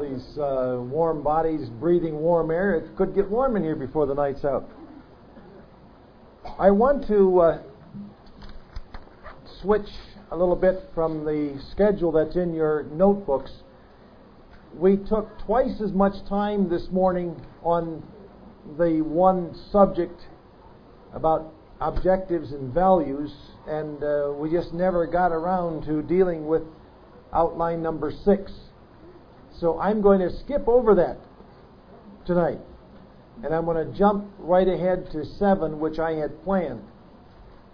these uh, warm bodies breathing warm air. It could get warm in here before the night's out. I want to uh, switch a little bit from the schedule that's in your notebooks. We took twice as much time this morning on the one subject about objectives and values, and uh, we just never got around to dealing with outline number six. So I'm going to skip over that tonight. And I'm going to jump right ahead to seven, which I had planned.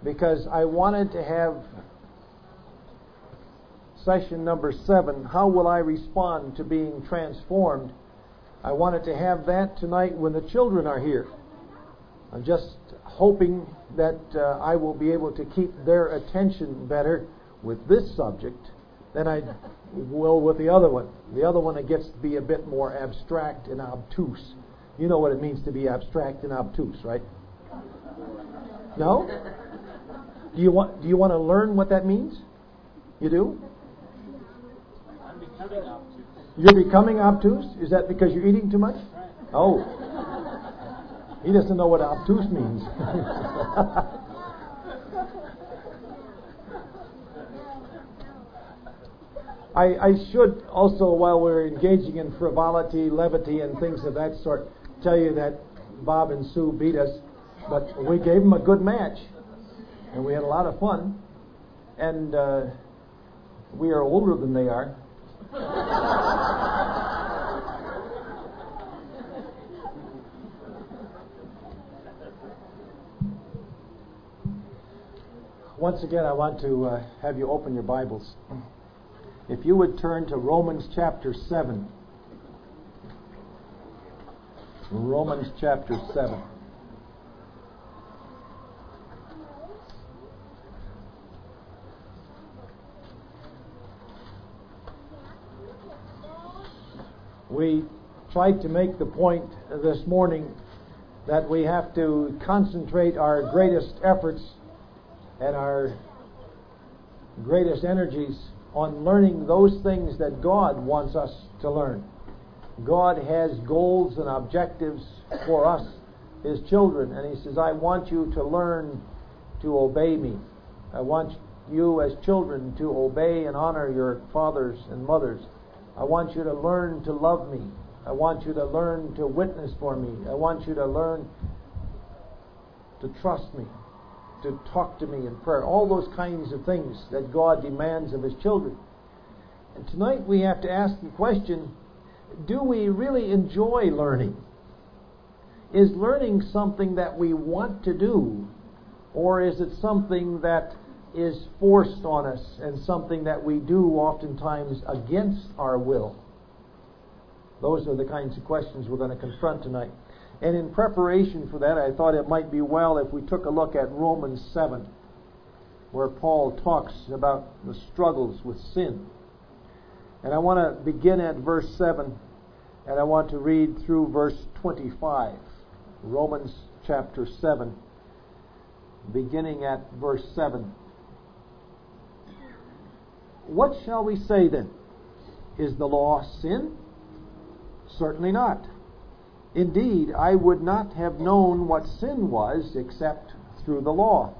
Because I wanted to have session number seven How will I respond to being transformed? I wanted to have that tonight when the children are here. I'm just hoping that uh, I will be able to keep their attention better with this subject than I will with the other one. The other one it gets to be a bit more abstract and obtuse. You know what it means to be abstract and obtuse, right? No? Do you want do you want to learn what that means? You do? I'm becoming obtuse. You're becoming obtuse? Is that because you're eating too much? Oh. He doesn't know what obtuse means. I, I should also, while we're engaging in frivolity, levity, and things of that sort, tell you that Bob and Sue beat us, but we gave them a good match, and we had a lot of fun. And uh, we are older than they are. Once again, I want to uh, have you open your Bibles. If you would turn to Romans chapter 7. Romans chapter 7. We tried to make the point this morning that we have to concentrate our greatest efforts and our greatest energies on learning those things that God wants us to learn. God has goals and objectives for us, His children, and He says, I want you to learn to obey me. I want you as children to obey and honor your fathers and mothers. I want you to learn to love me. I want you to learn to witness for me. I want you to learn to trust me, to talk to me in prayer. All those kinds of things that God demands of His children. And tonight we have to ask the question do we really enjoy learning? Is learning something that we want to do, or is it something that is forced on us and something that we do oftentimes against our will? Those are the kinds of questions we're going to confront tonight. And in preparation for that, I thought it might be well if we took a look at Romans 7, where Paul talks about the struggles with sin. And I want to begin at verse 7 and I want to read through verse 25. Romans chapter 7, beginning at verse 7. What shall we say then? Is the law sin? Certainly not. Indeed, I would not have known what sin was except through the law.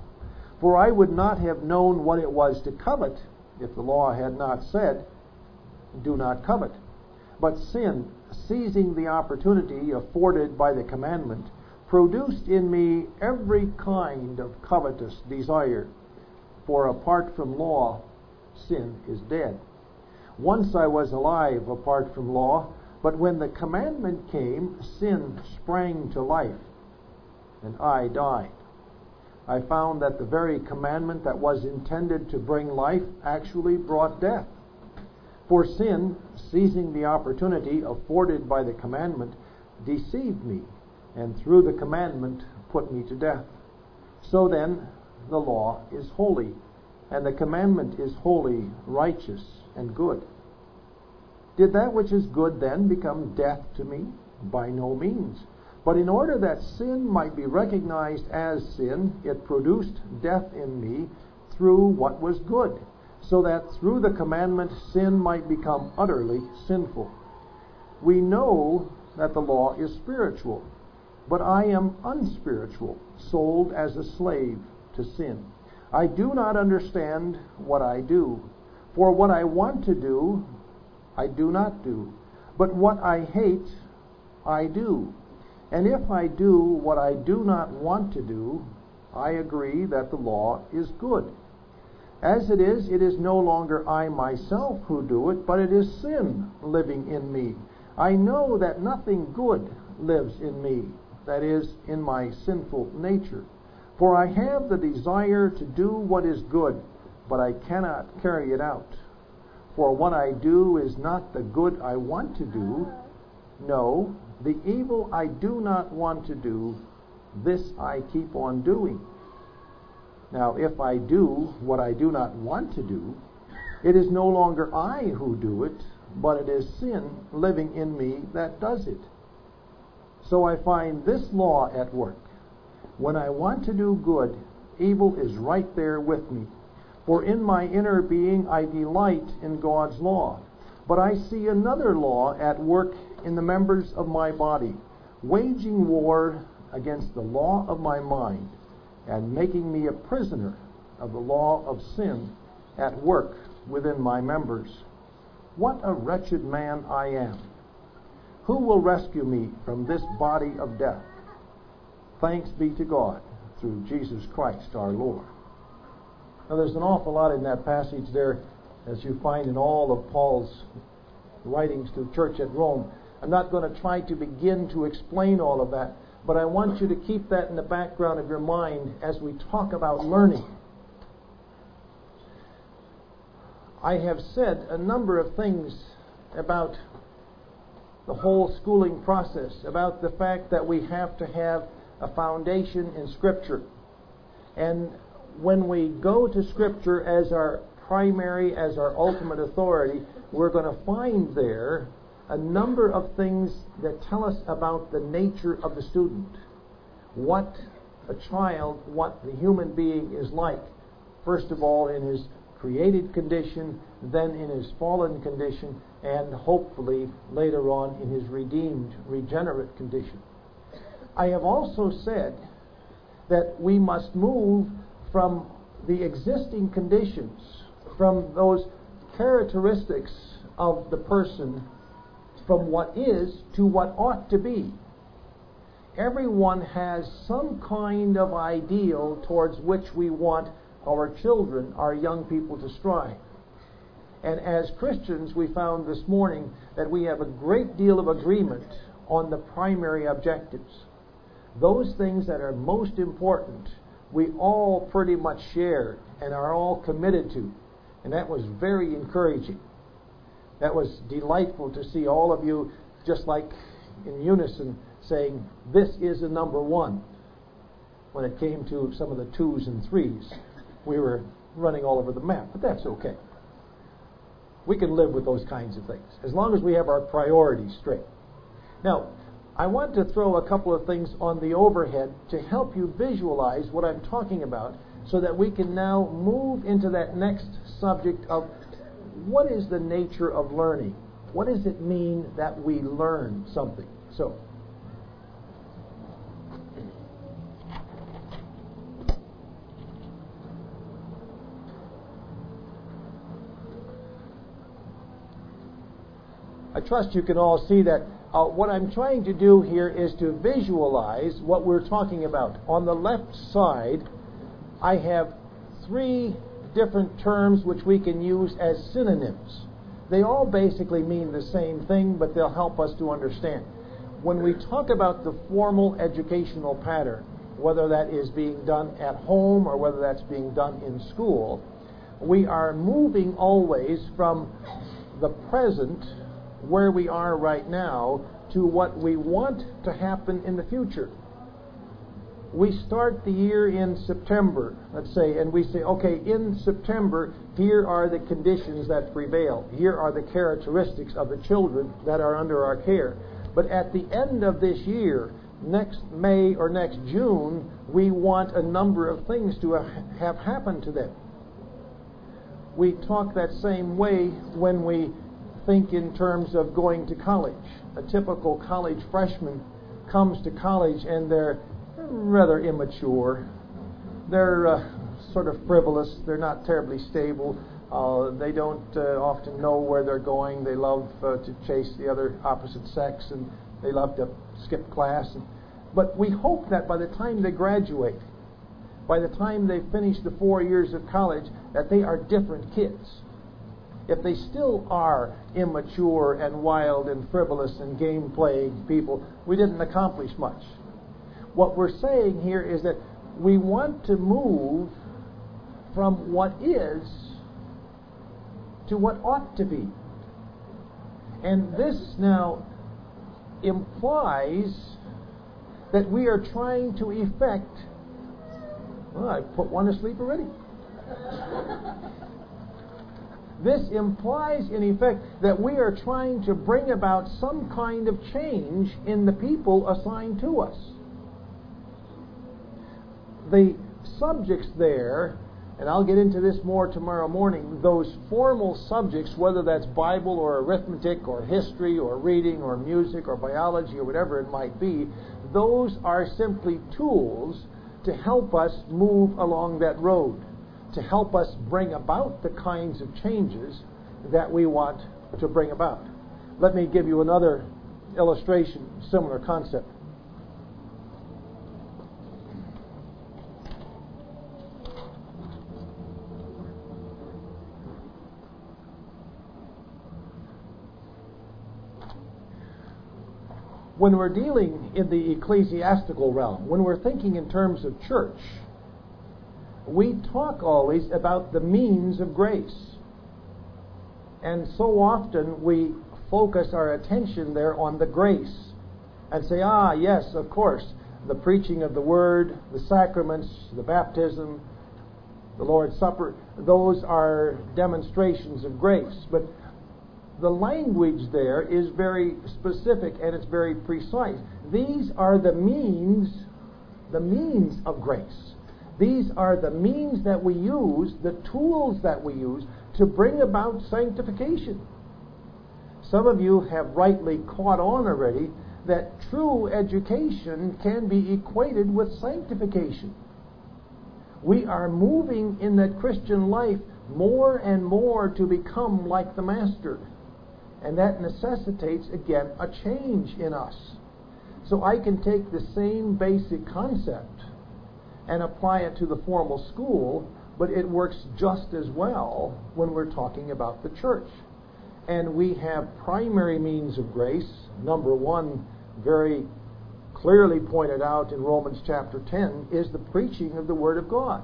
For I would not have known what it was to covet if the law had not said, Do not covet. But sin, seizing the opportunity afforded by the commandment, produced in me every kind of covetous desire. For apart from law, sin is dead. Once I was alive apart from law, but when the commandment came, sin sprang to life, and I died. I found that the very commandment that was intended to bring life actually brought death. For sin, seizing the opportunity afforded by the commandment, deceived me, and through the commandment put me to death. So then, the law is holy, and the commandment is holy, righteous, and good. Did that which is good then become death to me? By no means. But in order that sin might be recognized as sin, it produced death in me through what was good so that through the commandment sin might become utterly sinful. We know that the law is spiritual, but I am unspiritual, sold as a slave to sin. I do not understand what I do. For what I want to do, I do not do. But what I hate, I do. And if I do what I do not want to do, I agree that the law is good. As it is, it is no longer I myself who do it, but it is sin living in me. I know that nothing good lives in me, that is, in my sinful nature. For I have the desire to do what is good, but I cannot carry it out. For what I do is not the good I want to do. No, the evil I do not want to do, this I keep on doing. Now, if I do what I do not want to do, it is no longer I who do it, but it is sin living in me that does it. So I find this law at work. When I want to do good, evil is right there with me. For in my inner being I delight in God's law. But I see another law at work in the members of my body, waging war against the law of my mind and making me a prisoner of the law of sin at work within my members. What a wretched man I am! Who will rescue me from this body of death? Thanks be to God through Jesus Christ our Lord. Now, there's an awful lot in that passage there, as you find in all of Paul's writings to the church at Rome. I'm not going to try to begin to explain all of that, but I want you to keep that in the background of your mind as we talk about learning. I have said a number of things about the whole schooling process, about the fact that we have to have a foundation in Scripture. And when we go to Scripture as our primary, as our ultimate authority, we're going to find there a number of things that tell us about the nature of the student. What a child, what the human being is like. First of all, in his created condition, then in his fallen condition, and hopefully later on in his redeemed, regenerate condition. I have also said that we must move from the existing conditions, from those characteristics of the person, from what is to what ought to be. Everyone has some kind of ideal towards which we want our children, our young people to strive. And as Christians, we found this morning that we have a great deal of agreement on the primary objectives those things that are most important, we all pretty much share and are all committed to. And that was very encouraging. That was delightful to see all of you just like in unison saying, This is the number one. When it came to some of the twos and threes, we were running all over the map, but that's okay. We can live with those kinds of things as long as we have our priorities straight. Now, I want to throw a couple of things on the overhead to help you visualize what I'm talking about so that we can now move into that next subject of what is the nature of learning? What does it mean that we learn something? So, I trust you can all see that uh, what I'm trying to do here is to visualize what we're talking about. On the left side, I have three different terms which we can use as synonyms. They all basically mean the same thing, but they'll help us to understand. When we talk about the formal educational pattern, whether that is being done at home or whether that's being done in school, we are moving always from the present where we are right now to what we want to happen in the future. We start the year in September, let's say, and we say, okay, in September, here are the conditions that prevail. Here are the characteristics of the children that are under our care. But at the end of this year, next May or next June, we want a number of things to have happened to them. We talk that same way when we think in terms of going to college. A typical college freshman comes to college and they're rather immature. They're uh, sort of frivolous. They're not terribly stable. Uh, they don't uh, often know where they're going. They love uh, to chase the other opposite sex and they love to skip class. And, but we hope that by the time they graduate, by the time they finish the four years of college, that they are different kids. If they still are immature and wild and frivolous and game playing people, we didn't accomplish much. What we're saying here is that we want to move from what is to what ought to be. And this now implies that we are trying to effect. Well, I put one asleep already. this implies, in effect, that we are trying to bring about some kind of change in the people assigned to us. The subjects there and I'll get into this more tomorrow morning, those formal subjects, whether that's Bible or arithmetic or history or reading or music or biology or whatever it might be, those are simply tools to help us move along that road, to help us bring about the kinds of changes that we want to bring about. Let me give you another illustration, similar concept. when we're dealing in the ecclesiastical realm, when we're thinking in terms of church, we talk always about the means of grace. And so often we focus our attention there on the grace and say, ah, yes, of course, the preaching of the word, the sacraments, the baptism, the Lord's Supper, those are demonstrations of grace. But the language there is very specific and it's very precise. These are the means, the means of grace. These are the means that we use, the tools that we use to bring about sanctification. Some of you have rightly caught on already that true education can be equated with sanctification. We are moving in that Christian life more and more to become like the Master. And that necessitates, again, a change in us. So I can take the same basic concept and apply it to the formal school, but it works just as well when we're talking about the church. And we have primary means of grace. Number one, very clearly pointed out in Romans chapter 10, is the preaching of the Word of God.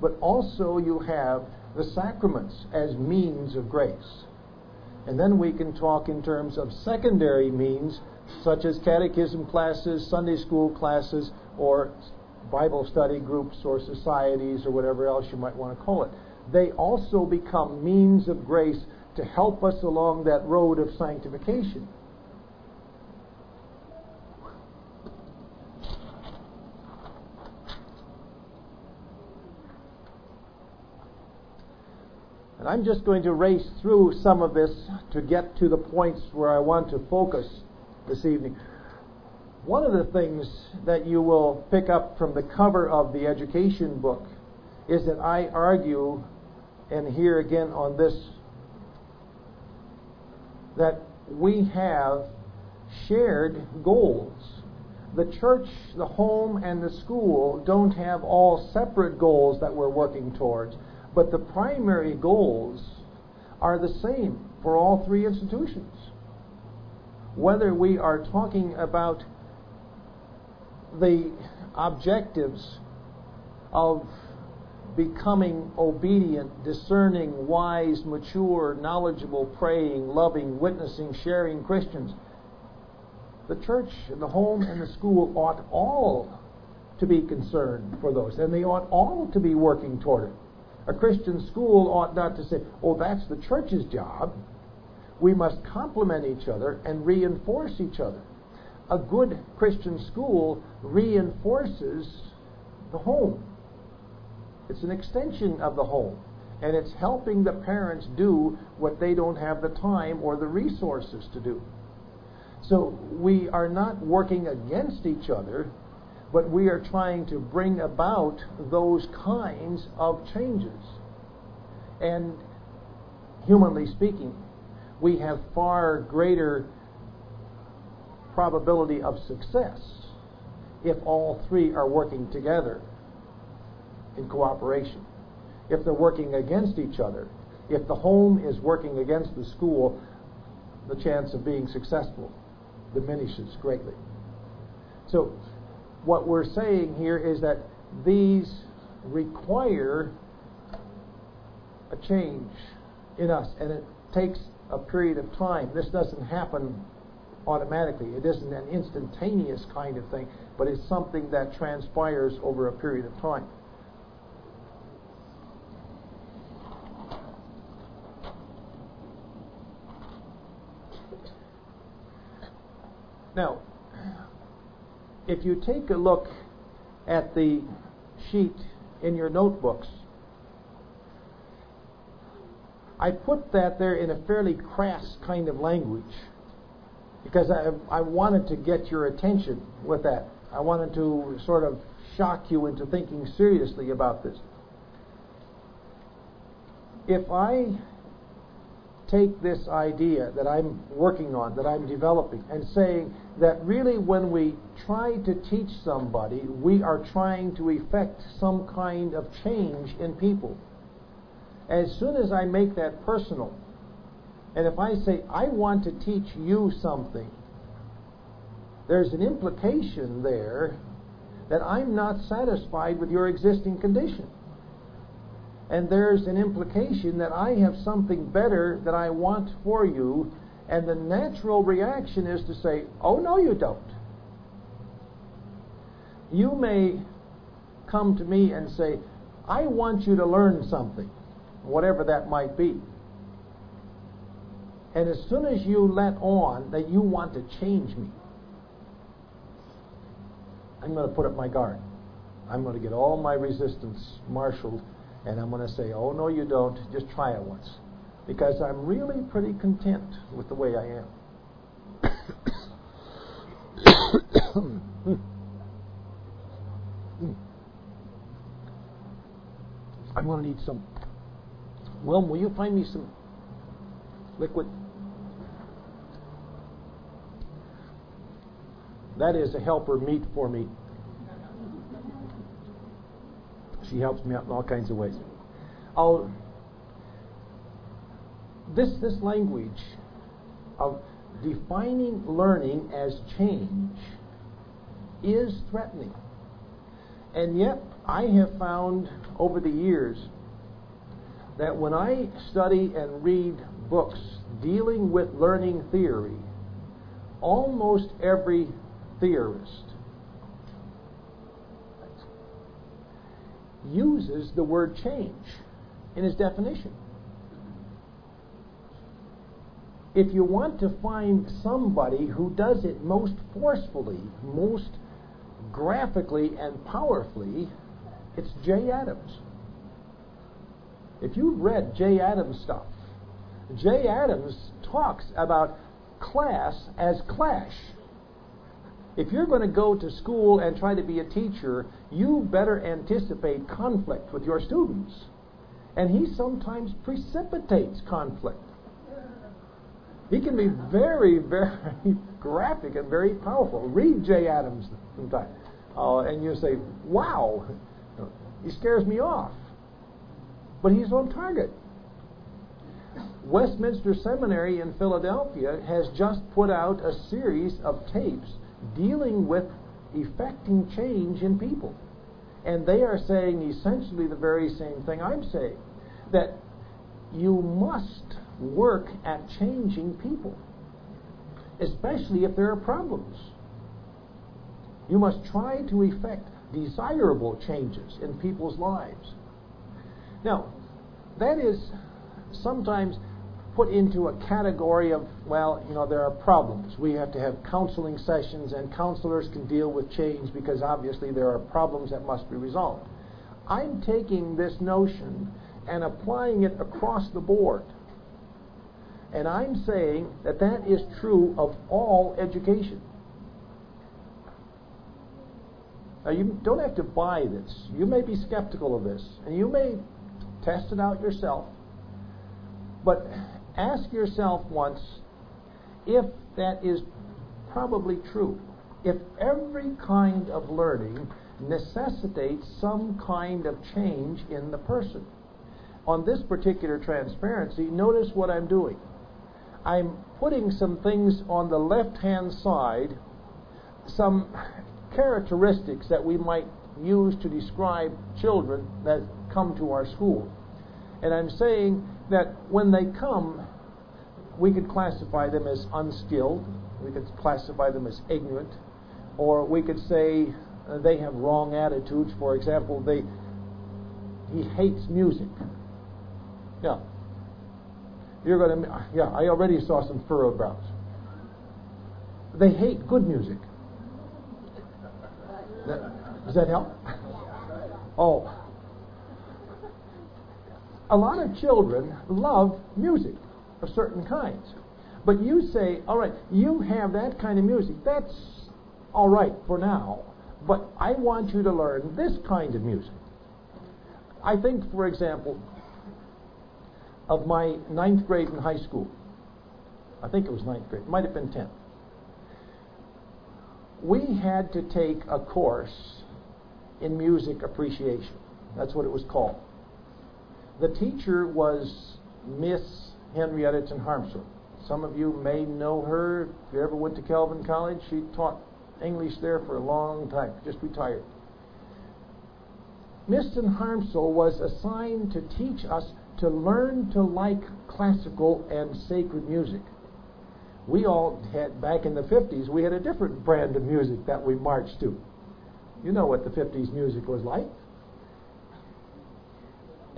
But also you have the sacraments as means of grace. And then we can talk in terms of secondary means, such as catechism classes, Sunday school classes, or Bible study groups or societies or whatever else you might want to call it. They also become means of grace to help us along that road of sanctification. And I'm just going to race through some of this to get to the points where I want to focus this evening. One of the things that you will pick up from the cover of the education book is that I argue, and here again on this, that we have shared goals. The church, the home, and the school don't have all separate goals that we're working towards. But the primary goals are the same for all three institutions. Whether we are talking about the objectives of becoming obedient, discerning, wise, mature, knowledgeable, praying, loving, witnessing, sharing Christians, the church, the home, and the school ought all to be concerned for those, and they ought all to be working toward it. A Christian school ought not to say, oh, that's the church's job. We must complement each other and reinforce each other. A good Christian school reinforces the home. It's an extension of the home. And it's helping the parents do what they don't have the time or the resources to do. So we are not working against each other, but we are trying to bring about those kinds of changes. And humanly speaking, we have far greater probability of success if all three are working together in cooperation. If they're working against each other, if the home is working against the school, the chance of being successful diminishes greatly. So, what we're saying here is that these require a change in us, and it takes a period of time. This doesn't happen automatically. It isn't an instantaneous kind of thing, but it's something that transpires over a period of time. Now, if you take a look at the sheet in your notebooks, I put that there in a fairly crass kind of language because I, I wanted to get your attention with that. I wanted to sort of shock you into thinking seriously about this. If I take this idea that I'm working on, that I'm developing, and saying that really when we try to teach somebody, we are trying to effect some kind of change in people as soon as I make that personal, and if I say, I want to teach you something, there's an implication there that I'm not satisfied with your existing condition. And there's an implication that I have something better that I want for you, and the natural reaction is to say, Oh, no, you don't. You may come to me and say, I want you to learn something whatever that might be. And as soon as you let on that you want to change me, I'm going to put up my guard. I'm going to get all my resistance marshaled, and I'm going to say, oh, no, you don't. Just try it once. Because I'm really pretty content with the way I am. I'm going to need some Wilm, will you find me some liquid? That is a helper meet for me. She helps me out in all kinds of ways. I'll, this, this language of defining learning as change is threatening. And yet, I have found over the years that when I study and read books dealing with learning theory, almost every theorist uses the word change in his definition. If you want to find somebody who does it most forcefully, most graphically, and powerfully, it's Jay Adams. If you've read Jay Adams stuff, Jay Adams talks about class as clash. If you're going to go to school and try to be a teacher, you better anticipate conflict with your students. And he sometimes precipitates conflict. He can be very, very graphic and very powerful. Read Jay Adams sometime. Uh, and you say, wow, he scares me off but he's on target. Westminster Seminary in Philadelphia has just put out a series of tapes dealing with effecting change in people. And they are saying essentially the very same thing I'm saying that you must work at changing people, especially if there are problems. You must try to effect desirable changes in people's lives. Now, that is sometimes put into a category of, well, you know, there are problems. We have to have counseling sessions, and counselors can deal with change because obviously there are problems that must be resolved. I'm taking this notion and applying it across the board. And I'm saying that that is true of all education. Now, you don't have to buy this. You may be skeptical of this, and you may test it out yourself. But ask yourself once if that is probably true. If every kind of learning necessitates some kind of change in the person. On this particular transparency, notice what I'm doing. I'm putting some things on the left hand side, some characteristics that we might use to describe children that come to our school. And I'm saying that when they come, we could classify them as unskilled, we could classify them as ignorant, or we could say uh, they have wrong attitudes. For example, they he hates music. Yeah. You're going to yeah, I already saw some furrowed brows. They hate good music. That, does that help? Oh. A lot of children love music of certain kinds. But you say, all right, you have that kind of music. That's all right for now. But I want you to learn this kind of music. I think, for example, of my ninth grade in high school. I think it was ninth grade. Might have been tenth we had to take a course in music appreciation. That's what it was called. The teacher was Miss Henrietta Harmsel. Some of you may know her. If you ever went to Calvin College, she taught English there for a long time, just retired. Miss Harmsel was assigned to teach us to learn to like classical and sacred music we all had, back in the 50s, we had a different brand of music that we marched to. You know what the 50s music was like.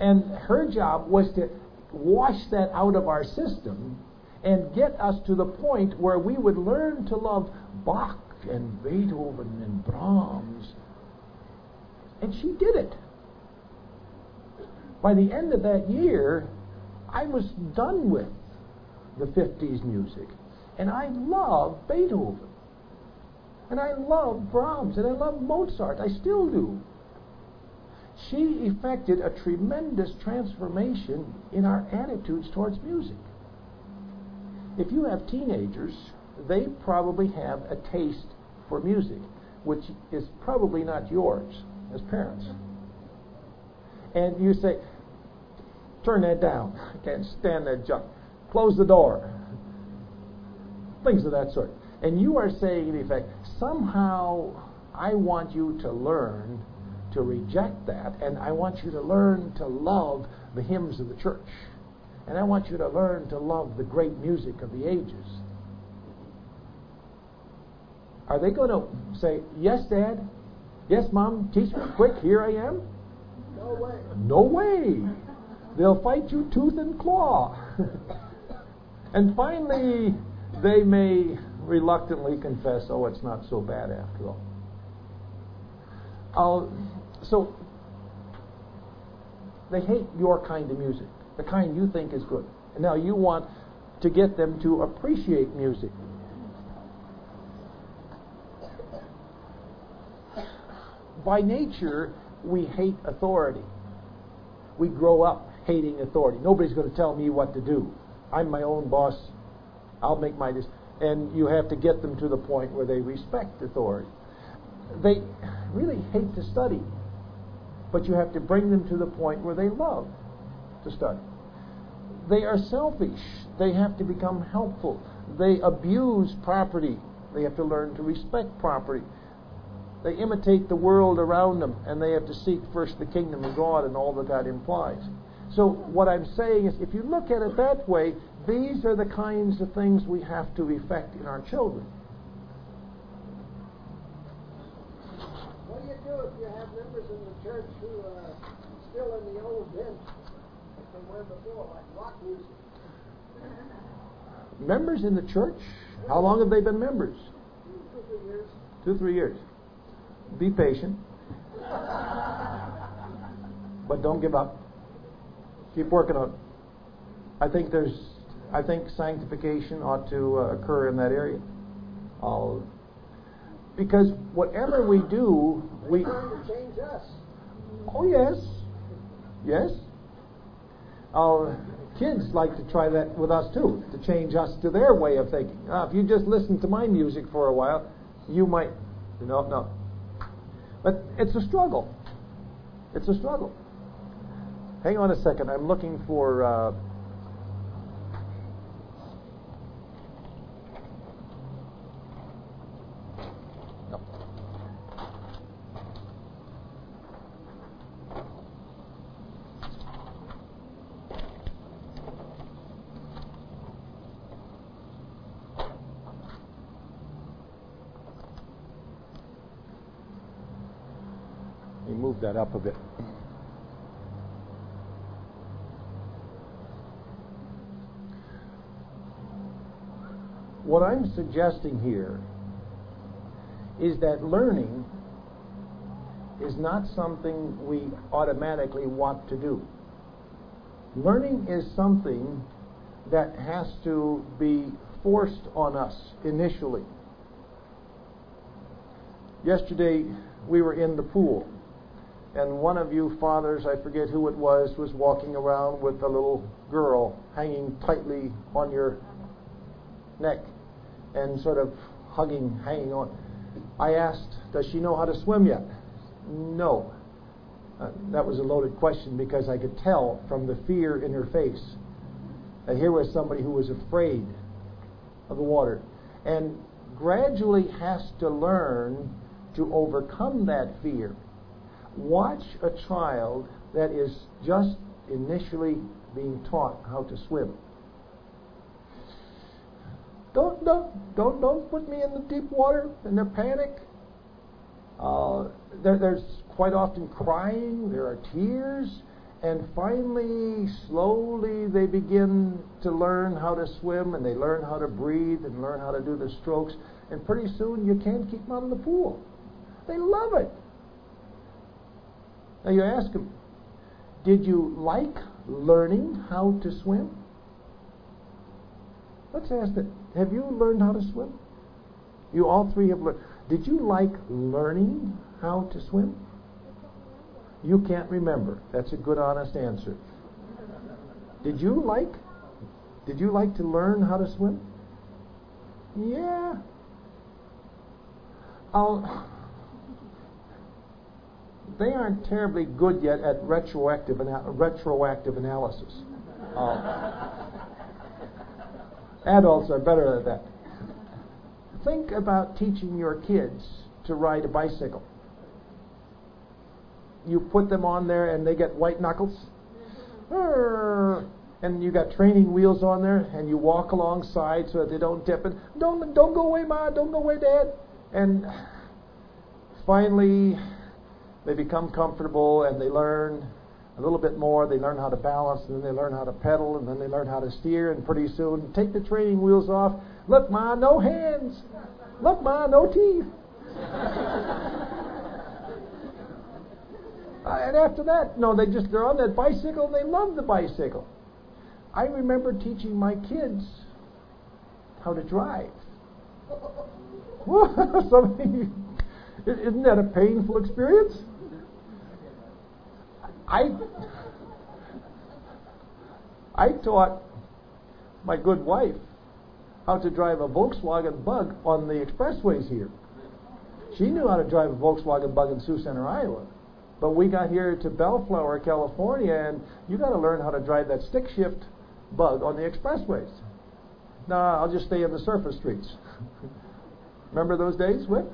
And her job was to wash that out of our system and get us to the point where we would learn to love Bach and Beethoven and Brahms. And she did it. By the end of that year, I was done with the 50s music. And I love Beethoven. And I love Brahms. And I love Mozart. I still do. She effected a tremendous transformation in our attitudes towards music. If you have teenagers, they probably have a taste for music, which is probably not yours as parents. And you say, turn that down. I can't stand that junk. Close the door things of that sort. And you are saying, in effect, somehow I want you to learn to reject that, and I want you to learn to love the hymns of the church. And I want you to learn to love the great music of the ages. Are they going to say, Yes, Dad? Yes, Mom? Teach me quick. Here I am? No way. No way. They'll fight you tooth and claw. and finally, they may reluctantly confess, oh, it's not so bad after all. Uh, so they hate your kind of music, the kind you think is good. And now you want to get them to appreciate music. By nature, we hate authority. We grow up hating authority. Nobody's going to tell me what to do. I'm my own boss. I'll make my decision. And you have to get them to the point where they respect authority. They really hate to study, but you have to bring them to the point where they love to study. They are selfish. They have to become helpful. They abuse property. They have to learn to respect property. They imitate the world around them, and they have to seek first the kingdom of God and all that that implies. So, what I'm saying is, if you look at it that way, these are the kinds of things we have to effect in our children. What do you do if you have members in the church who are still in the old bench from where before, like rock music? Members in the church? How long have they been members? Two, three years. Two, three years. Be patient. but don't give up. Keep working on it. I think there's, I think sanctification ought to uh, occur in that area. I'll, because whatever we do, we. trying to change us. Oh yes, yes. Our kids like to try that with us too, to change us to their way of thinking. Uh, if you just listen to my music for a while, you might. No, no. But it's a struggle. It's a struggle. Hang on a second. I'm looking for. Uh, move that up a bit. What I'm suggesting here is that learning is not something we automatically want to do. Learning is something that has to be forced on us initially. Yesterday, we were in the pool and one of you fathers, I forget who it was, was walking around with a little girl hanging tightly on your neck and sort of hugging, hanging on. I asked, Does she know how to swim yet? No. Uh, that was a loaded question because I could tell from the fear in her face that here was somebody who was afraid of the water and gradually has to learn to overcome that fear watch a child that is just initially being taught how to swim. Don't don't don't don't put me in the deep water and they panic. Uh, there, there's quite often crying. There are tears, and finally, slowly, they begin to learn how to swim, and they learn how to breathe, and learn how to do the strokes. And pretty soon, you can't keep them out of the pool. They love it. Now you ask him, did you like learning how to swim? Let's ask that. Have you learned how to swim? You all three have learned. Did you like learning how to swim? You can't remember. That's a good, honest answer. Did you like? Did you like to learn how to swim? Yeah. I'll they aren't terribly good yet at retroactive ana- retroactive analysis. Uh, adults are better at that. Think about teaching your kids to ride a bicycle. You put them on there and they get white knuckles. And you got training wheels on there, and you walk alongside so that they don't tip. And don't don't go away, ma. Don't go away, dad. And finally, they become comfortable and they learn a little bit more. They learn how to balance, and then they learn how to pedal, and then they learn how to steer, and pretty soon, take the training wheels off. Look, Ma, no hands. Look, Ma, no teeth. uh, and after that, no, they just they're on that bicycle they love the bicycle. I remember teaching my kids how to drive. Isn't that a painful experience? I I taught my good wife how to drive a Volkswagen Bug on the expressways here. She knew how to drive a Volkswagen Bug in Sioux Center, Iowa. But we got here to Bellflower, California, and you got to learn how to drive that stick shift bug on the expressways. Nah, I'll just stay in the surface streets. Remember those days, Whip?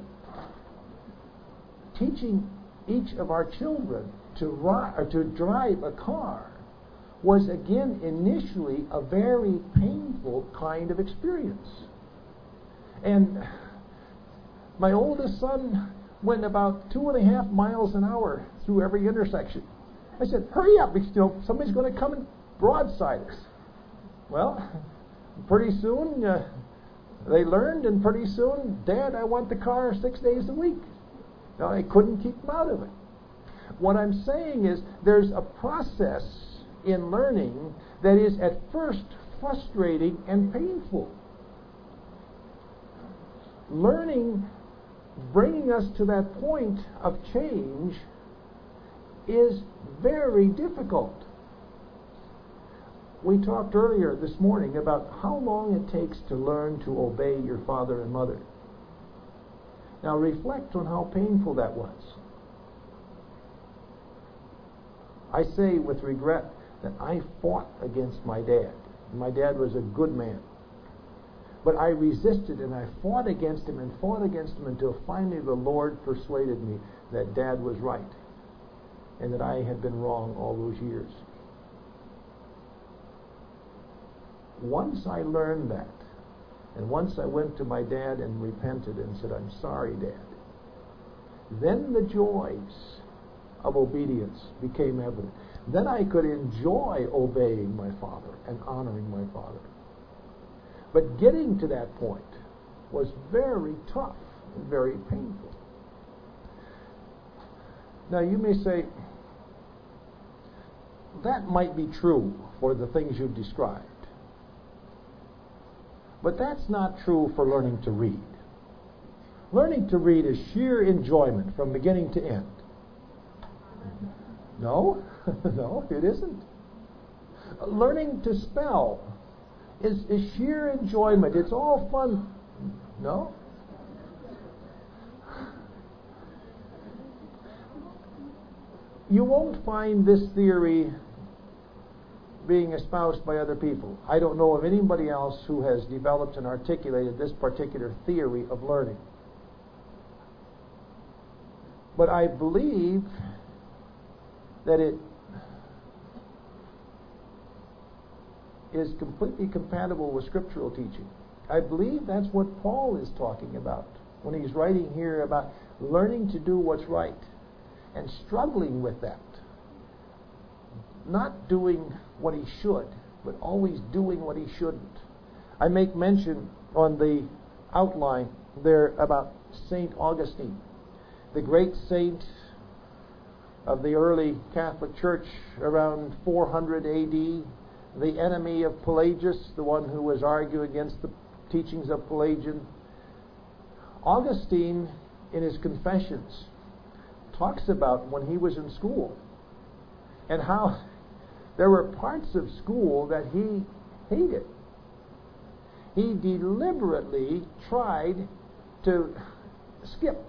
Teaching each of our children to, ride, or to drive a car was again initially a very painful kind of experience. And my oldest son went about two and a half miles an hour through every intersection. I said, "Hurry up! You know, somebody's going to come and broadside us." Well, pretty soon uh, they learned, and pretty soon, Dad, I want the car six days a week. Now I couldn't keep them out of it. What I'm saying is there's a process in learning that is at first frustrating and painful. Learning, bringing us to that point of change, is very difficult. We talked earlier this morning about how long it takes to learn to obey your father and mother. Now reflect on how painful that was. I say with regret that I fought against my dad. My dad was a good man. But I resisted and I fought against him and fought against him until finally the Lord persuaded me that dad was right and that I had been wrong all those years. Once I learned that, and once I went to my dad and repented and said, I'm sorry, Dad, then the joys of obedience became evident. Then I could enjoy obeying my father and honoring my father. But getting to that point was very tough and very painful. Now you may say, that might be true for the things you've described. But that's not true for learning to read. Learning to read is sheer enjoyment from beginning to end. No, no, it isn't. Learning to spell is, is sheer enjoyment. It's all fun. No? You won't find this theory being espoused by other people. I don't know of anybody else who has developed and articulated this particular theory of learning. But I believe that it is completely compatible with scriptural teaching. I believe that's what Paul is talking about when he's writing here about learning to do what's right and struggling with that. Not doing what he should, but always doing what he shouldn't. I make mention on the outline there about St. Augustine, the great saint of the early Catholic Church around 400 AD, the enemy of Pelagius, the one who was arguing against the teachings of Pelagian. Augustine, in his Confessions, talks about when he was in school and how there were parts of school that he hated. He deliberately tried to skip,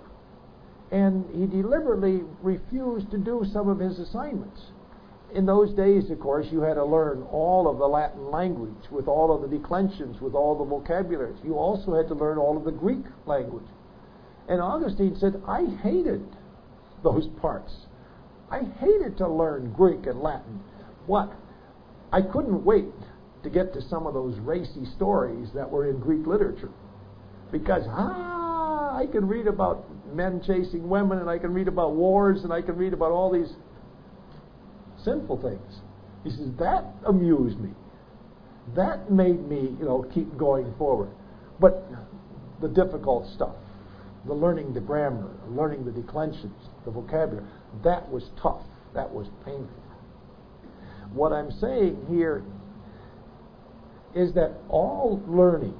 and he deliberately refused to do some of his assignments. In those days, of course, you had to learn all of the Latin language with all of the declensions, with all the vocabularies. You also had to learn all of the Greek language. And Augustine said, I hated those parts. I hated to learn Greek and Latin what? I couldn't wait to get to some of those racy stories that were in Greek literature. Because, ah, I can read about men chasing women, and I can read about wars, and I can read about all these sinful things. He says, that amused me. That made me, you know, keep going forward. But the difficult stuff, the learning the grammar, learning the declensions, the vocabulary, that was tough. That was painful. What I'm saying here is that all learning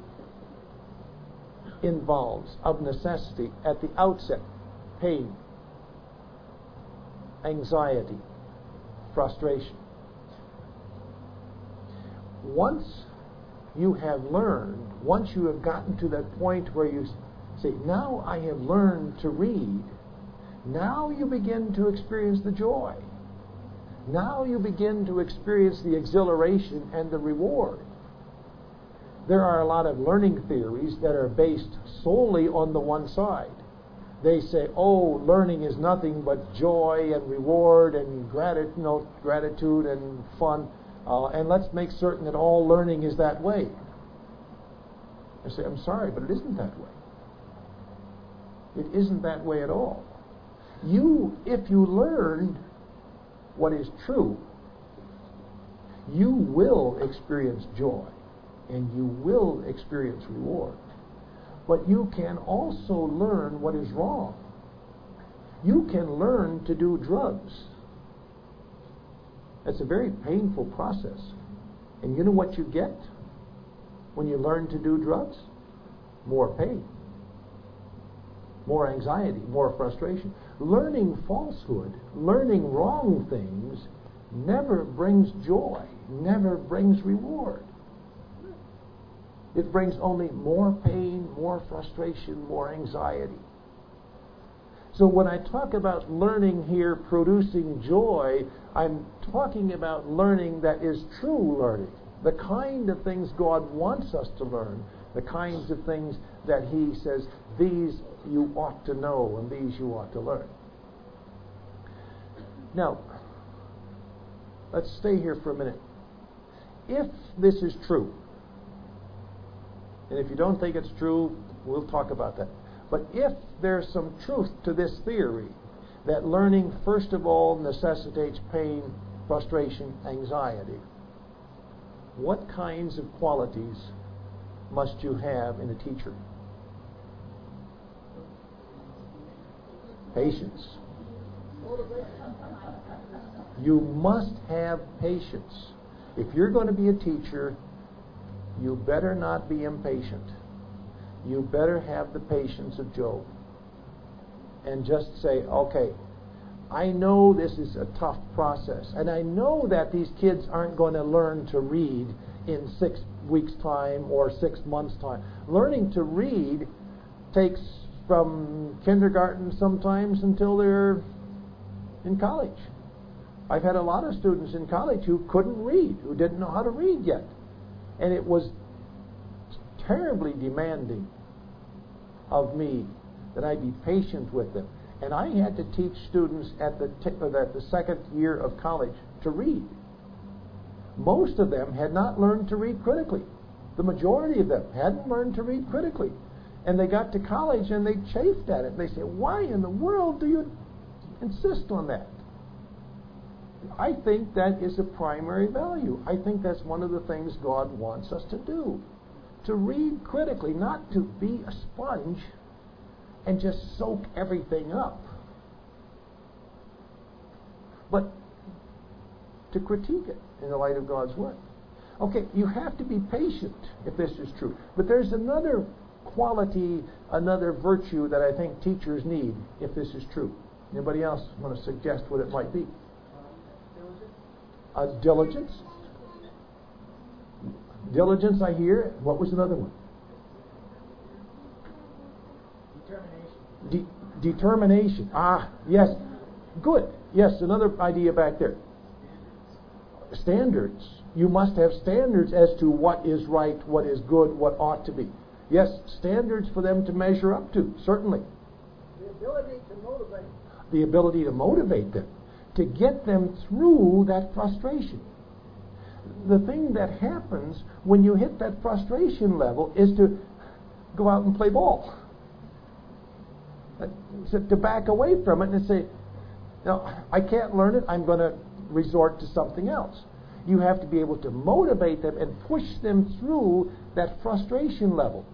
involves, of necessity, at the outset, pain, anxiety, frustration. Once you have learned, once you have gotten to that point where you say, Now I have learned to read, now you begin to experience the joy now you begin to experience the exhilaration and the reward. There are a lot of learning theories that are based solely on the one side. They say, oh, learning is nothing but joy and reward and gratitude, gratitude and fun, uh, and let's make certain that all learning is that way. I say, I'm sorry, but it isn't that way. It isn't that way at all. You, if you learned what is true, you will experience joy and you will experience reward. But you can also learn what is wrong. You can learn to do drugs. That's a very painful process. And you know what you get when you learn to do drugs? More pain, more anxiety, more frustration. Learning falsehood, learning wrong things, never brings joy, never brings reward. It brings only more pain, more frustration, more anxiety. So when I talk about learning here producing joy, I'm talking about learning that is true learning. The kind of things God wants us to learn, the kinds of things that He says, these you ought to know and these you ought to learn. Now, let's stay here for a minute. If this is true, and if you don't think it's true, we'll talk about that. But if there's some truth to this theory, that learning, first of all, necessitates pain, frustration, anxiety, what kinds of qualities must you have in a teacher? Patience. You must have patience. If you're going to be a teacher, you better not be impatient. You better have the patience of Job. And just say, okay, I know this is a tough process. And I know that these kids aren't going to learn to read in six weeks' time or six months' time. Learning to read takes from kindergarten sometimes until they're in college. I've had a lot of students in college who couldn't read, who didn't know how to read yet. And it was terribly demanding of me that I be patient with them. And I had to teach students at the, t- uh, at the second year of college to read. Most of them had not learned to read critically. The majority of them hadn't learned to read critically. And they got to college and they chafed at it. They said, Why in the world do you insist on that? I think that is a primary value. I think that's one of the things God wants us to do. To read critically, not to be a sponge and just soak everything up, but to critique it in the light of God's Word. Okay, you have to be patient if this is true. But there's another quality, another virtue that I think teachers need if this is true. Anybody else want to suggest what it might be? Uh, diligence. Diligence, I hear. What was another one? Determination. De- determination. Ah, yes. Good. Yes, another idea back there. Standards. You must have standards as to what is right, what is good, what ought to be. Yes, standards for them to measure up to, certainly. The ability to motivate. The ability to motivate them, to get them through that frustration. The thing that happens when you hit that frustration level is to go out and play ball. So to back away from it and say, no, I can't learn it, I'm going to resort to something else. You have to be able to motivate them and push them through that frustration level.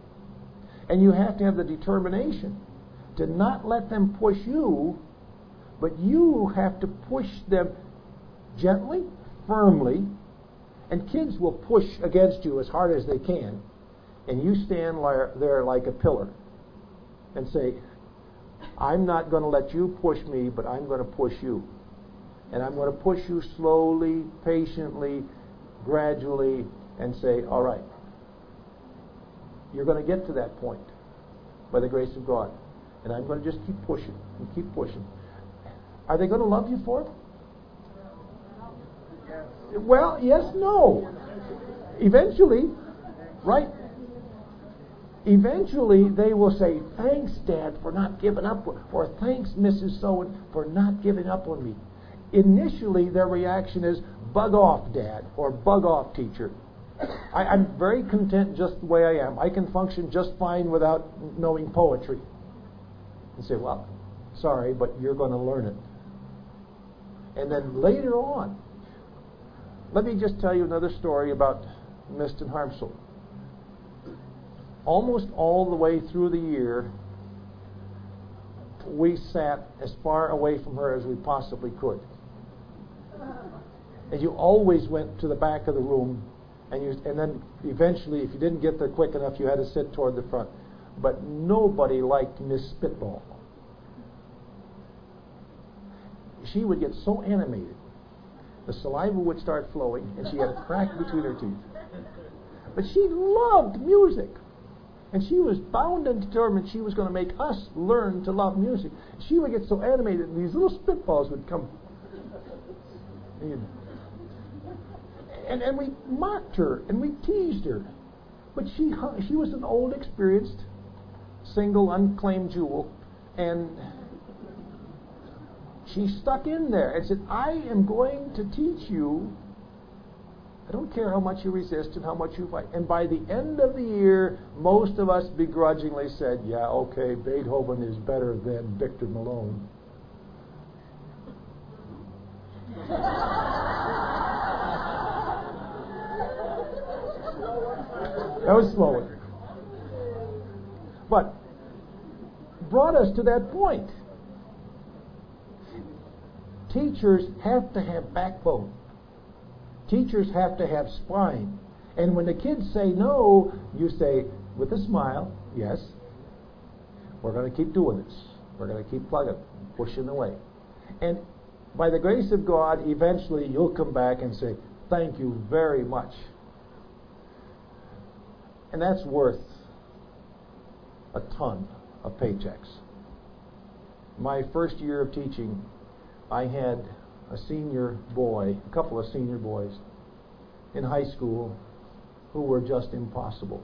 And you have to have the determination to not let them push you, but you have to push them gently, firmly, and kids will push against you as hard as they can, and you stand there like a pillar and say, I'm not going to let you push me, but I'm going to push you. And I'm going to push you slowly, patiently, gradually, and say, all right, you're going to get to that point by the grace of God. And I'm going to just keep pushing and keep pushing. Are they going to love you for it? Well, yes, no. Eventually, right? Eventually, they will say, Thanks, Dad, for not giving up, or thanks, Mrs. So for not giving up on me. Initially, their reaction is, Bug off, Dad, or Bug off, teacher. I, I'm very content just the way I am. I can function just fine without knowing poetry. And say, Well, sorry, but you're going to learn it. And then later on, let me just tell you another story about Miston Harmsel. Almost all the way through the year, we sat as far away from her as we possibly could. And you always went to the back of the room, and you and then eventually, if you didn't get there quick enough, you had to sit toward the front. But nobody liked Miss Spitball. She would get so animated, the saliva would start flowing, and she had a crack between her teeth. But she loved music. And she was bound and determined she was going to make us learn to love music. She would get so animated, and these little spitballs would come. And, and we mocked her and we teased her. But she, she was an old, experienced, single, unclaimed jewel. And she stuck in there and said, I am going to teach you I don't care how much you resist and how much you fight. And by the end of the year, most of us begrudgingly said, yeah, okay, Beethoven is better than Victor Malone. that was slower. But brought us to that point. Teachers have to have backbone. Teachers have to have spine. And when the kids say no, you say with a smile, yes, we're going to keep doing this. We're going to keep plugging, pushing away. And by the grace of God, eventually you'll come back and say, thank you very much. And that's worth a ton of paychecks. My first year of teaching, I had a senior boy, a couple of senior boys in high school who were just impossible.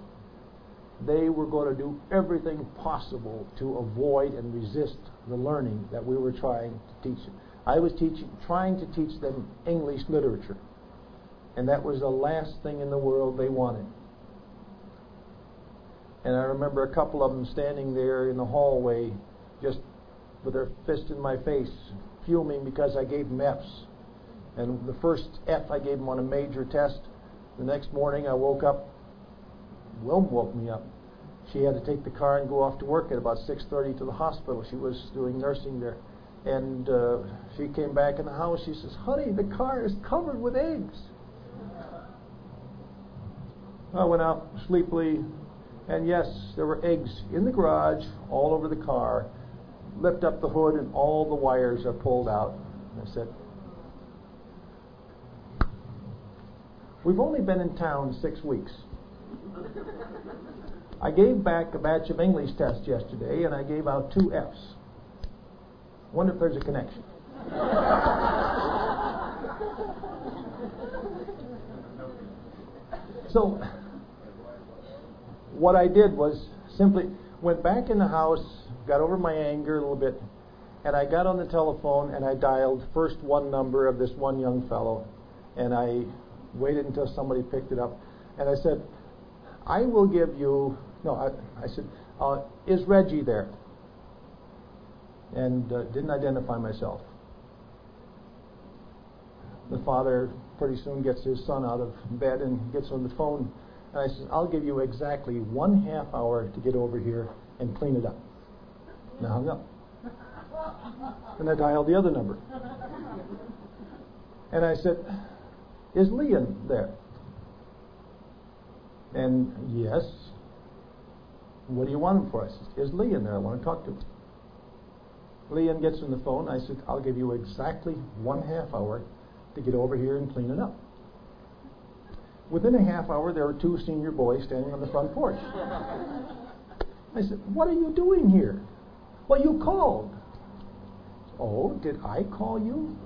They were going to do everything possible to avoid and resist the learning that we were trying to teach them. I was teaching, trying to teach them English literature, and that was the last thing in the world they wanted. And I remember a couple of them standing there in the hallway, just with their fist in my face, fuming because I gave them F's. And the first F I gave them on a major test. The next morning I woke up. Wilm woke me up. She had to take the car and go off to work at about 6:30 to the hospital. She was doing nursing there, and uh, she came back in the house. She says, "Honey, the car is covered with eggs." I went out sleepily, and yes, there were eggs in the garage all over the car lift up the hood and all the wires are pulled out. I said, We've only been in town six weeks. I gave back a batch of English tests yesterday and I gave out two F's. Wonder if there's a connection. so, what I did was simply went back in the house, got over my anger a little bit, and I got on the telephone and I dialed first one number of this one young fellow, and I waited until somebody picked it up, and I said, I will give you, no, I, I said, uh, is Reggie there? And uh, didn't identify myself. The father pretty soon gets his son out of bed and gets on the phone and I said, I'll give you exactly one half hour to get over here and clean it up. And I hung up. And I dialed the other number. And I said, Is Leon there? And yes. What do you want him for? I said, Is Leon there? I want to talk to him. Leon gets on the phone. I said, I'll give you exactly one half hour to get over here and clean it up. Within a half hour, there were two senior boys standing on the front porch. I said, What are you doing here? Well, you called. Oh, did I call you?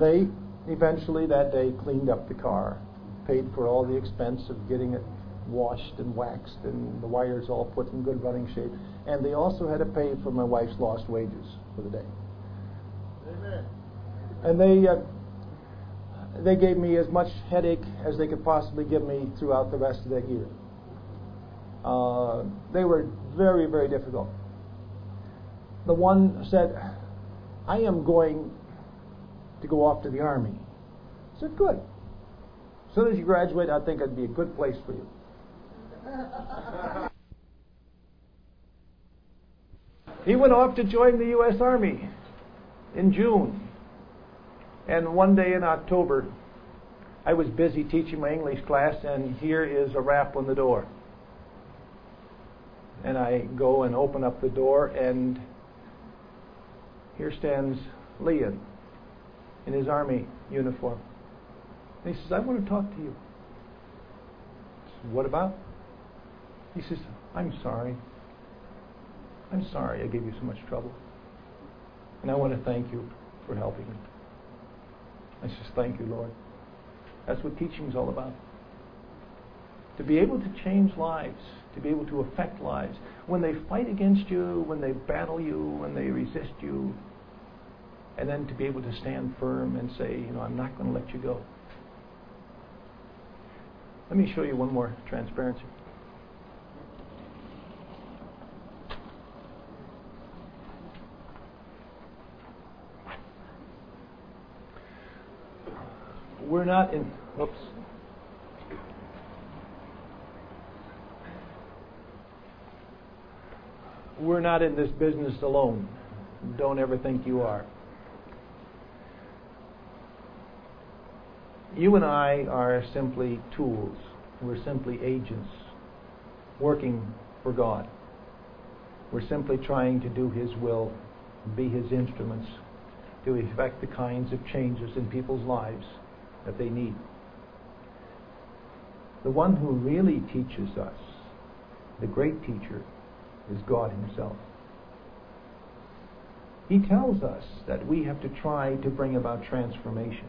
they eventually that day cleaned up the car paid for all the expense of getting it washed and waxed and the wires all put in good running shape. And they also had to pay for my wife's lost wages for the day. Amen. And they uh, they gave me as much headache as they could possibly give me throughout the rest of that year. Uh, they were very, very difficult. The one said, I am going to go off to the army. I said, Good. As soon as you graduate, I think it'd be a good place for you. He went off to join the U.S. Army in June. And one day in October, I was busy teaching my English class, and here is a rap on the door. And I go and open up the door, and here stands Leon in his army uniform. And he says, I want to talk to you. Said, what about? He says, I'm sorry. I'm sorry I gave you so much trouble. And I want to thank you for helping me. I says, Thank you, Lord. That's what teaching is all about. To be able to change lives, to be able to affect lives. When they fight against you, when they battle you, when they resist you, and then to be able to stand firm and say, you know, I'm not going to let you go. Let me show you one more transparency. We're not in. Oops. We're not in this business alone. Don't ever think you are. You and I are simply tools. We're simply agents working for God. We're simply trying to do His will, be His instruments to effect the kinds of changes in people's lives that they need. The one who really teaches us, the great teacher, is God Himself. He tells us that we have to try to bring about transformation.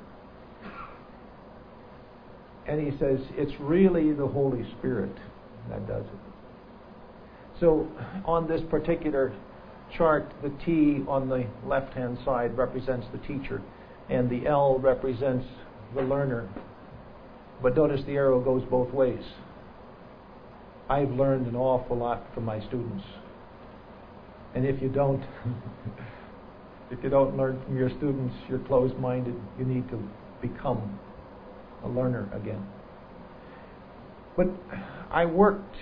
And he says it's really the Holy Spirit that does it. So on this particular chart, the T on the left hand side represents the teacher, and the L represents the learner. But notice the arrow goes both ways. I've learned an awful lot from my students. And if you don't, if you don't learn from your students, you're closed minded. You need to become a learner again. But I worked,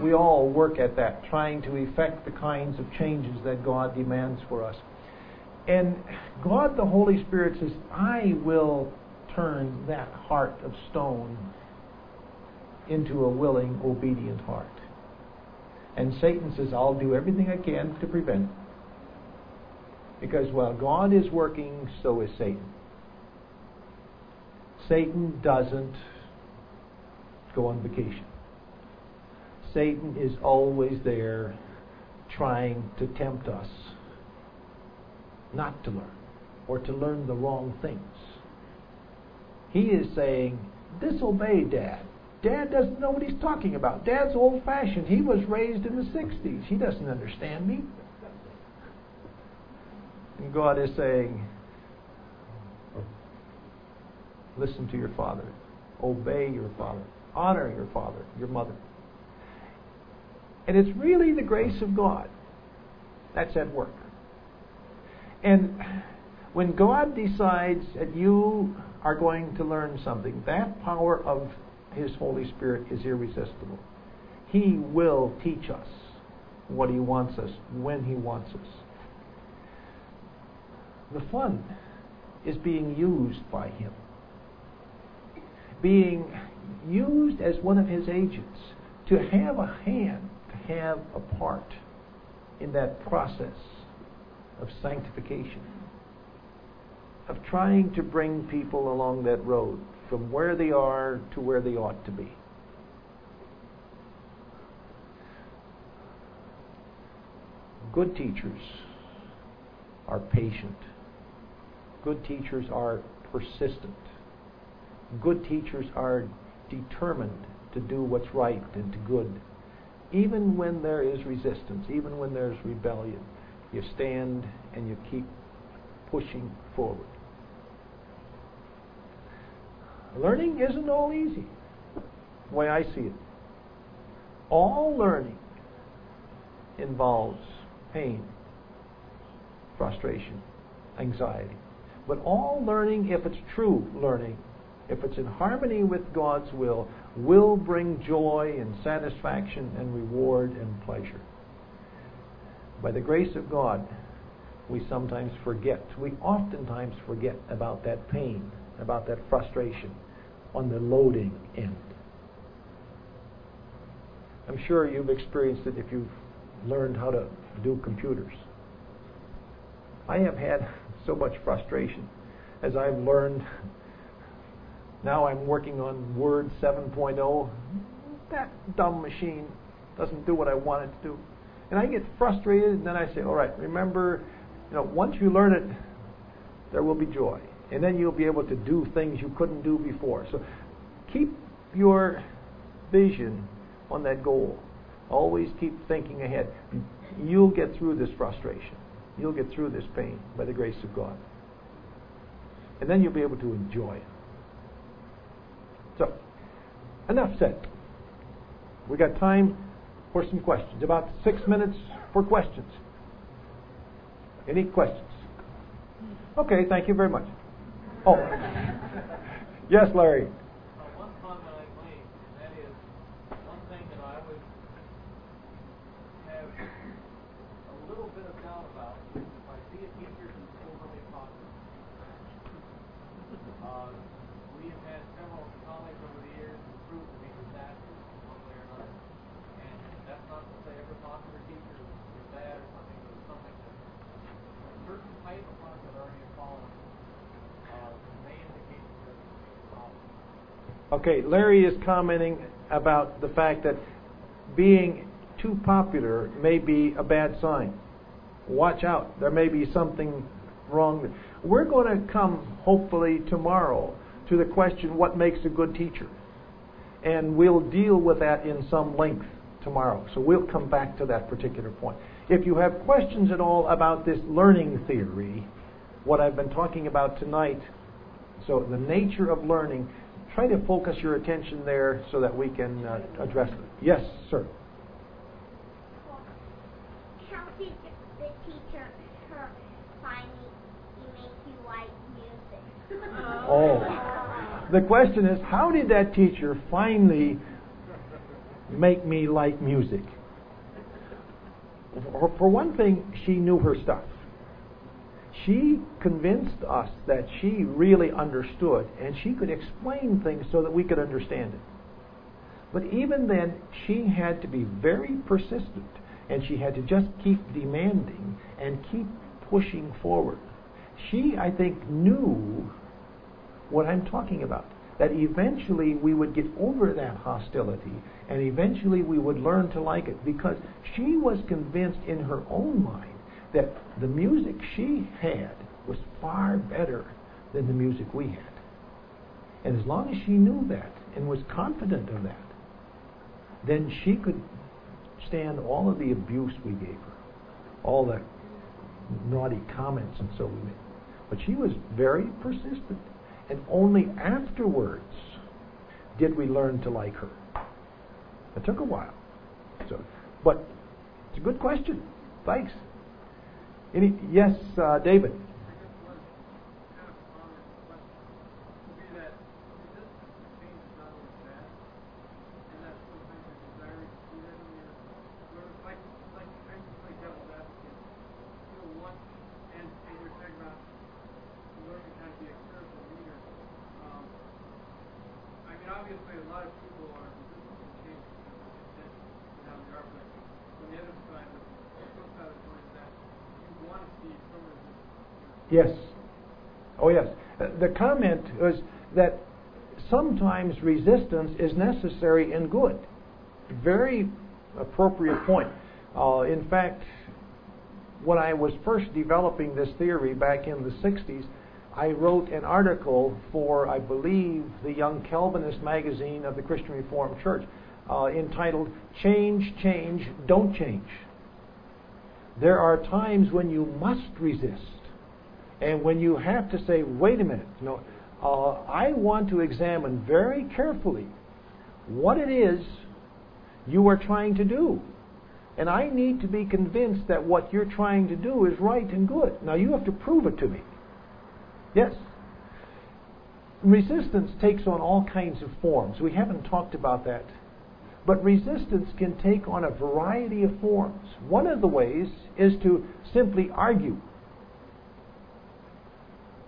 we all work at that, trying to effect the kinds of changes that God demands for us. And God, the Holy Spirit, says, I will turn that heart of stone into a willing, obedient heart. And Satan says, I'll do everything I can to prevent. Because while God is working, so is Satan. Satan doesn't go on vacation. Satan is always there trying to tempt us not to learn or to learn the wrong things. He is saying, disobey dad. Dad doesn't know what he's talking about. Dad's old fashioned. He was raised in the 60s. He doesn't understand me. And God is saying, listen to your father, obey your father, honor your father, your mother. And it's really the grace of God that's at work. And when God decides that you are going to learn something, that power of His Holy Spirit is irresistible. He will teach us what He wants us when He wants us. The fun is being used by Him, being used as one of His agents to have a hand, to have a part in that process of sanctification of trying to bring people along that road from where they are to where they ought to be. Good teachers are patient. Good teachers are persistent. Good teachers are determined to do what's right and to good. Even when there is resistance, even when there's rebellion, you stand and you keep pushing forward. Learning isn't all easy, the way I see it. All learning involves pain, frustration, anxiety. But all learning, if it's true learning, if it's in harmony with God's will, will bring joy and satisfaction and reward and pleasure. By the grace of God, we sometimes forget. We oftentimes forget about that pain, about that frustration on the loading end. I'm sure you've experienced it if you've learned how to do computers. I have had so much frustration as I've learned. Now I'm working on Word 7.0. That dumb machine doesn't do what I want it to do. And I get frustrated, and then I say, all right, remember, you know, once you learn it, there will be joy. And then you'll be able to do things you couldn't do before. So keep your vision on that goal. Always keep thinking ahead. You'll get through this frustration. You'll get through this pain by the grace of God. And then you'll be able to enjoy it. So, enough said. We got time for some questions. About six minutes for questions. Any questions? Okay, thank you very much. Oh, yes, Larry. Larry is commenting about the fact that being too popular may be a bad sign. Watch out, there may be something wrong. We're going to come, hopefully, tomorrow to the question what makes a good teacher? And we'll deal with that in some length tomorrow. So we'll come back to that particular point. If you have questions at all about this learning theory, what I've been talking about tonight, so the nature of learning, try to focus your attention there so that we can uh, address it. Yes, sir. How the teacher finally make you like music? Oh. The question is, how did that teacher finally make me like music? For one thing, she knew her stuff she convinced us that she really understood and she could explain things so that we could understand it. But even then, she had to be very persistent and she had to just keep demanding and keep pushing forward. She, I think, knew what I'm talking about. That eventually we would get over that hostility and eventually we would learn to like it because she was convinced in her own mind that the music she had was far better than the music we had. And as long as she knew that and was confident of that, then she could stand all of the abuse we gave her, all the naughty comments and so we made. But she was very persistent. And only afterwards did we learn to like her. It took a while. So, but it's a good question. Thanks. Any, yes, uh, David. Yes. Oh, yes. The comment was that sometimes resistance is necessary and good. Very appropriate point. Uh, in fact, when I was first developing this theory back in the 60s, I wrote an article for, I believe, the Young Calvinist magazine of the Christian Reformed Church uh, entitled Change, Change, Don't Change. There are times when you must resist and when you have to say, wait a minute, you know, uh, I want to examine very carefully what it is you are trying to do. And I need to be convinced that what you're trying to do is right and good. Now you have to prove it to me. Yes. resistance takes on all kinds of forms. We haven't talked about that. But resistance can take on a variety of forms. One of the ways is to simply argue.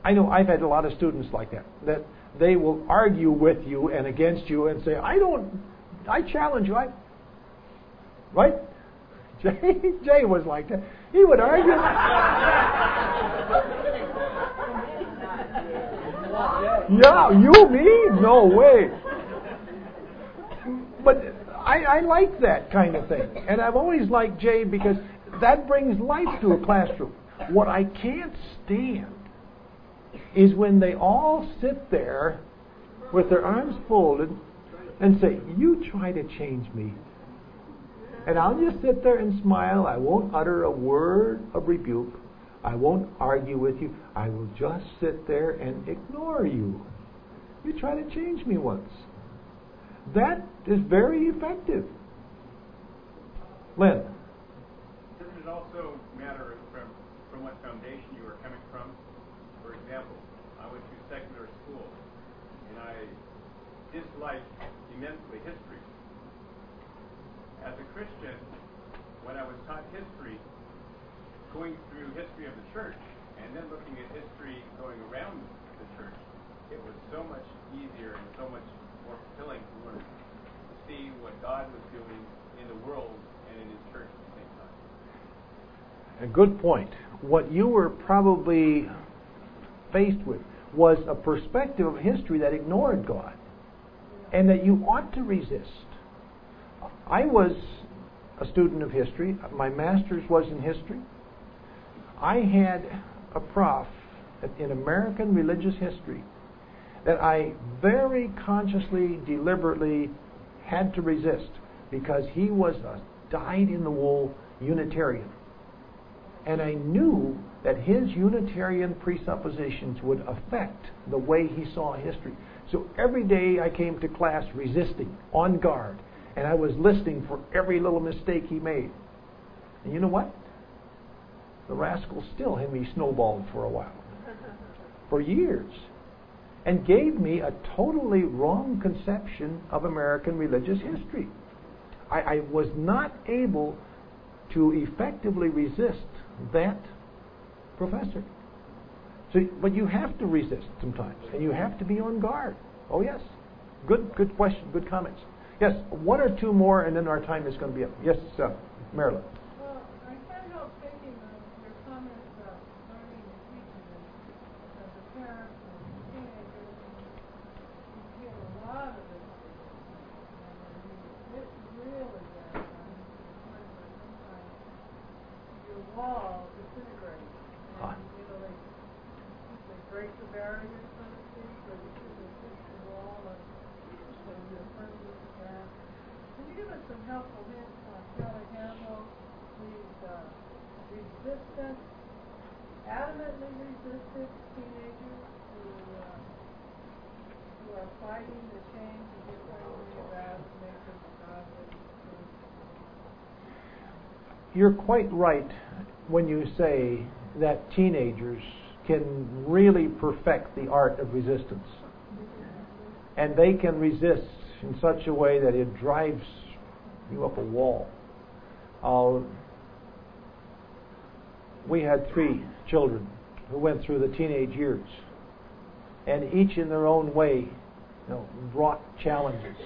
I know I've had a lot of students like that, that they will argue with you and against you and say, I don't, I challenge you. I, right? Jay, Jay was like that. He would argue. yeah, you, me? No way. But I, I like that kind of thing. And I've always liked Jay because that brings life to a classroom. What I can't stand is when they all sit there with their arms folded and say, You try to change me. And I'll just sit there and smile. I won't utter a word of rebuke. I won't argue with you. I will just sit there and ignore you. You try to change me once. That is very effective. Lynn. Doesn't it also matter from, from what foundation you are coming from? For example, I went to secular school and I disliked immensely history. As a Christian, when I was taught history, going through history of the church and then looking at history going around the church, it was so much easier and so much more fulfilling to learn to see what God was doing in the world and in His church at the same time. A good point. What you were probably faced with was a perspective of history that ignored God and that you ought to resist. I was a student of history. My master's was in history. I had a prof in American religious history that I very consciously, deliberately had to resist because he was a dyed in the wool Unitarian. And I knew that his Unitarian presuppositions would affect the way he saw history. So every day I came to class resisting, on guard, and I was listening for every little mistake he made. And you know what? The rascal still had me snowballed for a while, for years, and gave me a totally wrong conception of American religious history. I, I was not able to effectively resist that professor. So, but you have to resist sometimes, and you have to be on guard. Oh yes, good, good question, good comments. Yes, one or two more, and then our time is going to be up. Yes, uh, Marilyn. Well, I can't help thinking of your comments about learning and teaching and as a parent and teenagers, you feel a lot of it. And it really does. I mean, to the point where sometimes your wall disintegrates. Ah. And, you know, they, they break the barrier, so to speak, or you they fix the wall and so you're friendly with that. Can you give us some helpful hints on how to handle these uh, resistant, adamantly resistant teenagers who uh, who are fighting the change that you're trying to bring about to make them godly? You're quite right when you say that teenagers can really perfect the art of resistance. And they can resist in such a way that it drives you up a wall. Uh, we had three children who went through the teenage years, and each in their own way, you know, brought challenges.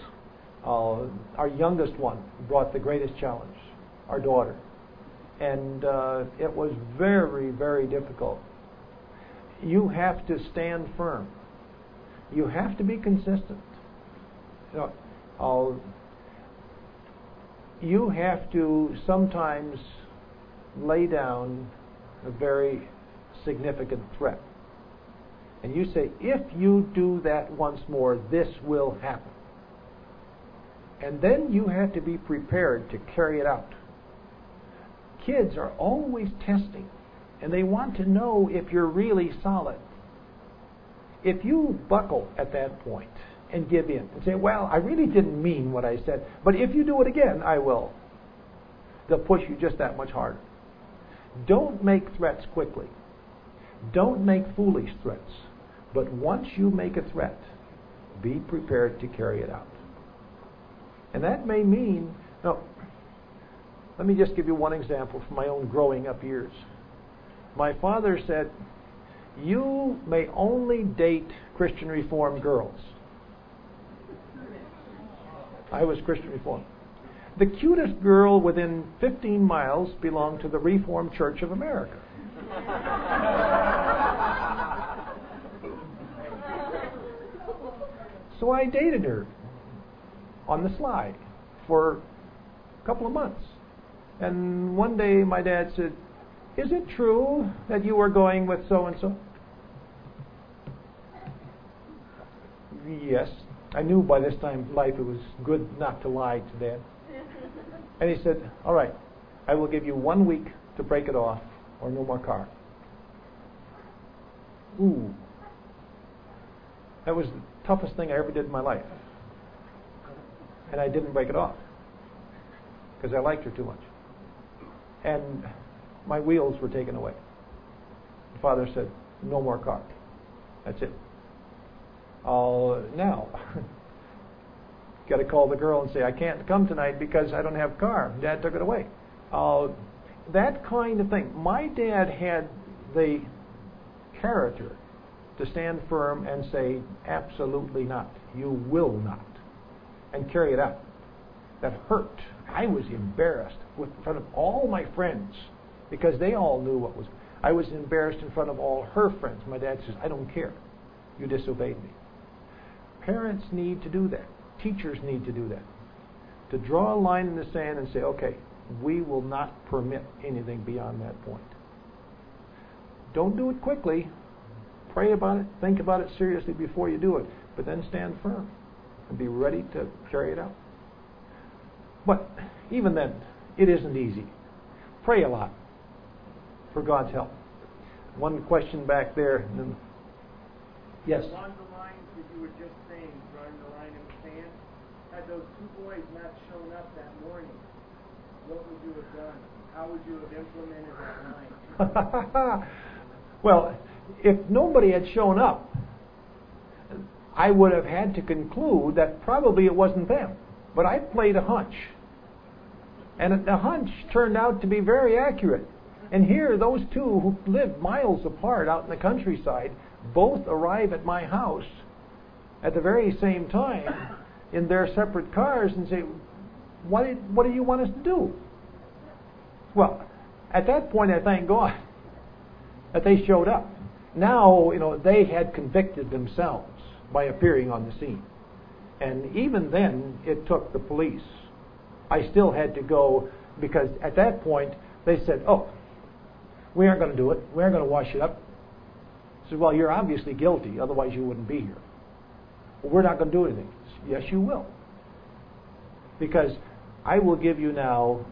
Uh, our youngest one brought the greatest challenge, our daughter, and uh, it was very, very difficult. You have to stand firm. You have to be consistent. You know, you have to sometimes lay down a very significant threat. And you say, if you do that once more, this will happen. And then you have to be prepared to carry it out. Kids are always testing, and they want to know if you're really solid. If you buckle at that point and give in and say, Well, I really didn't mean what I said, but if you do it again, I will, they'll push you just that much harder. Don't make threats quickly. Don't make foolish threats. But once you make a threat, be prepared to carry it out. And that may mean, now, let me just give you one example from my own growing up years. My father said, You may only date Christian Reformed girls. I was Christian Reformed. The cutest girl within 15 miles belonged to the Reformed Church of America. so I dated her on the slide for a couple of months. And one day my dad said, Is it true that you were going with so and so? Yes. I knew by this time life it was good not to lie to dad. And he said, All right, I will give you one week to break it off or no more car. Ooh. That was the toughest thing I ever did in my life. And I didn't break it off because I liked her too much. And my wheels were taken away. The father said, No more car. That's it. I'll now, got to call the girl and say, I can't come tonight because I don't have car. Dad took it away. Uh, that kind of thing. My dad had the character to stand firm and say, absolutely not. You will not. And carry it out. That hurt. I was embarrassed in front of all my friends because they all knew what was. I was embarrassed in front of all her friends. My dad says, I don't care. You disobeyed me. Parents need to do that. Teachers need to do that. To draw a line in the sand and say, okay, we will not permit anything beyond that point. Don't do it quickly. Pray about it. Think about it seriously before you do it. But then stand firm and be ready to carry it out. But even then, it isn't easy. Pray a lot for God's help. One question back there. Yes. Along the lines that you were just saying, drawing the line in the sand, had those two boys not shown up that morning, what would you have done? How would you have implemented that line? well, if nobody had shown up, I would have had to conclude that probably it wasn't them. But I played a hunch. And the hunch turned out to be very accurate. And here, those two who live miles apart out in the countryside both arrive at my house at the very same time in their separate cars and say, what, did, what do you want us to do? Well, at that point, I thank God that they showed up. Now, you know, they had convicted themselves by appearing on the scene. And even then, it took the police. I still had to go because at that point, they said, oh, we aren't going to do it. We aren't going to wash it up. I said, well, you're obviously guilty, otherwise you wouldn't be here. Well, we're not going to do anything. Said, yes, you will. Because I will give you now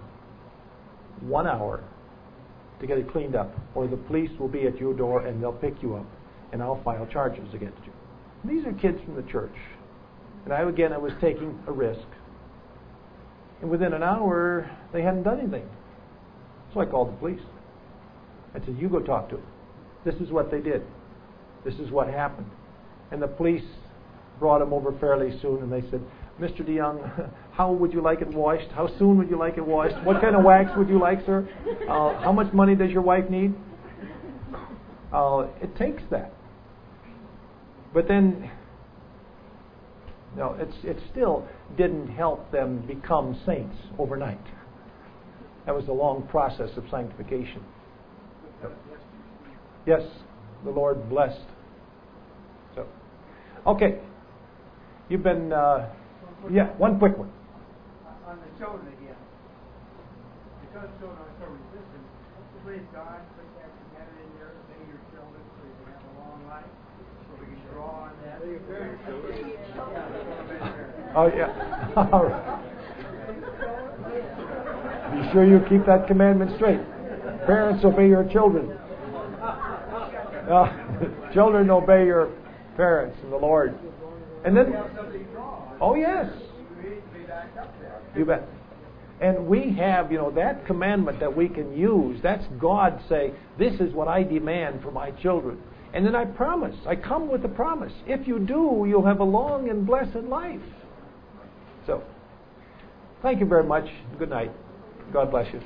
one hour to get it cleaned up, or the police will be at your door and they'll pick you up, and I'll file charges against you. These are kids from the church. And I, again, I was taking a risk. And within an hour, they hadn't done anything. So I called the police. I said, You go talk to them. This is what they did. This is what happened. And the police brought him over fairly soon, and they said, Mr. de Jong, how would you like it washed? How soon would you like it washed? What kind of wax would you like, sir? Uh, how much money does your wife need? Uh, it takes that. But then, no, it's, it still didn't help them become saints overnight. That was a long process of sanctification. Yes, the Lord blessed. So, okay. You've been, uh, yeah, one quick one. On the children again. Because children are so resistant, please God, put that together in there, obey your children so you can have a long life. So we can draw on that. Oh, yeah. All right. Be sure you keep that commandment straight. Parents, obey your children. Uh, children, obey your parents and the Lord. And then, oh, yes. You bet. And we have, you know, that commandment that we can use. That's God say, this is what I demand for my children. And then I promise, I come with a promise. If you do, you'll have a long and blessed life. So, thank you very much. Good night. God bless you.